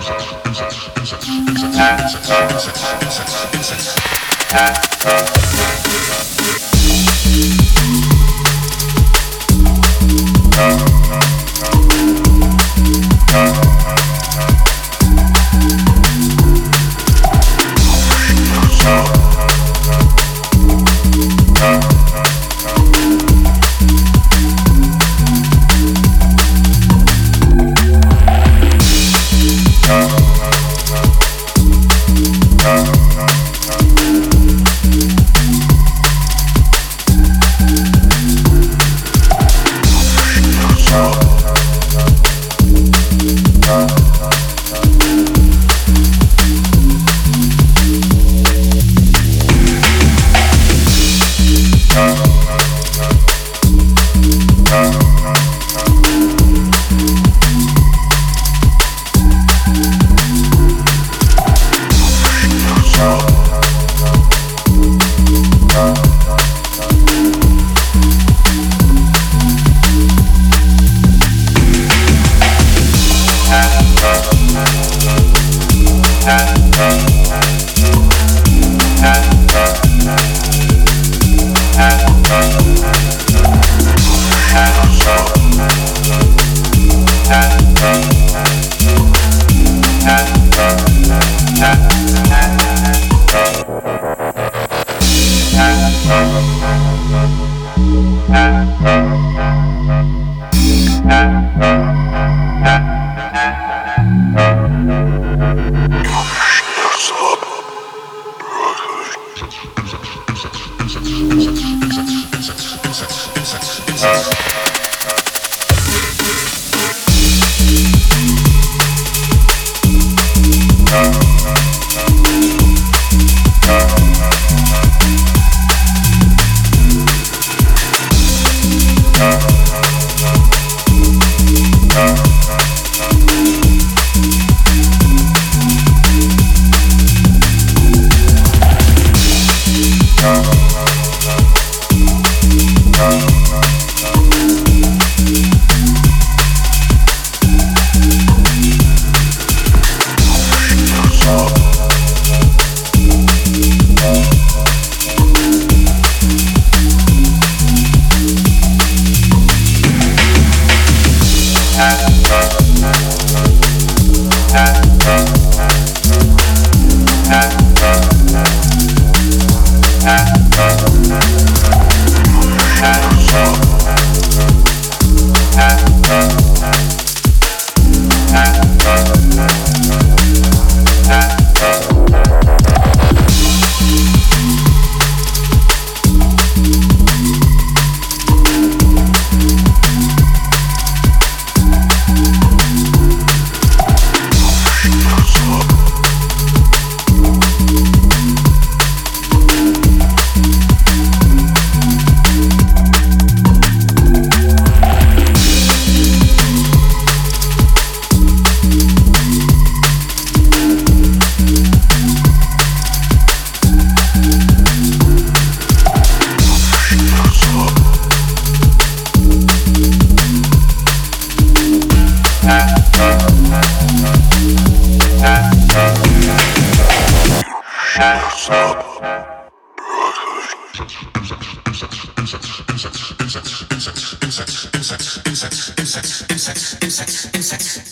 Insects, insects, insects, insects, insects, insects, insects. Thank you. Yeah. insects, insects, insects, insects, insects, insects, insects, insects, insects, insects, insects,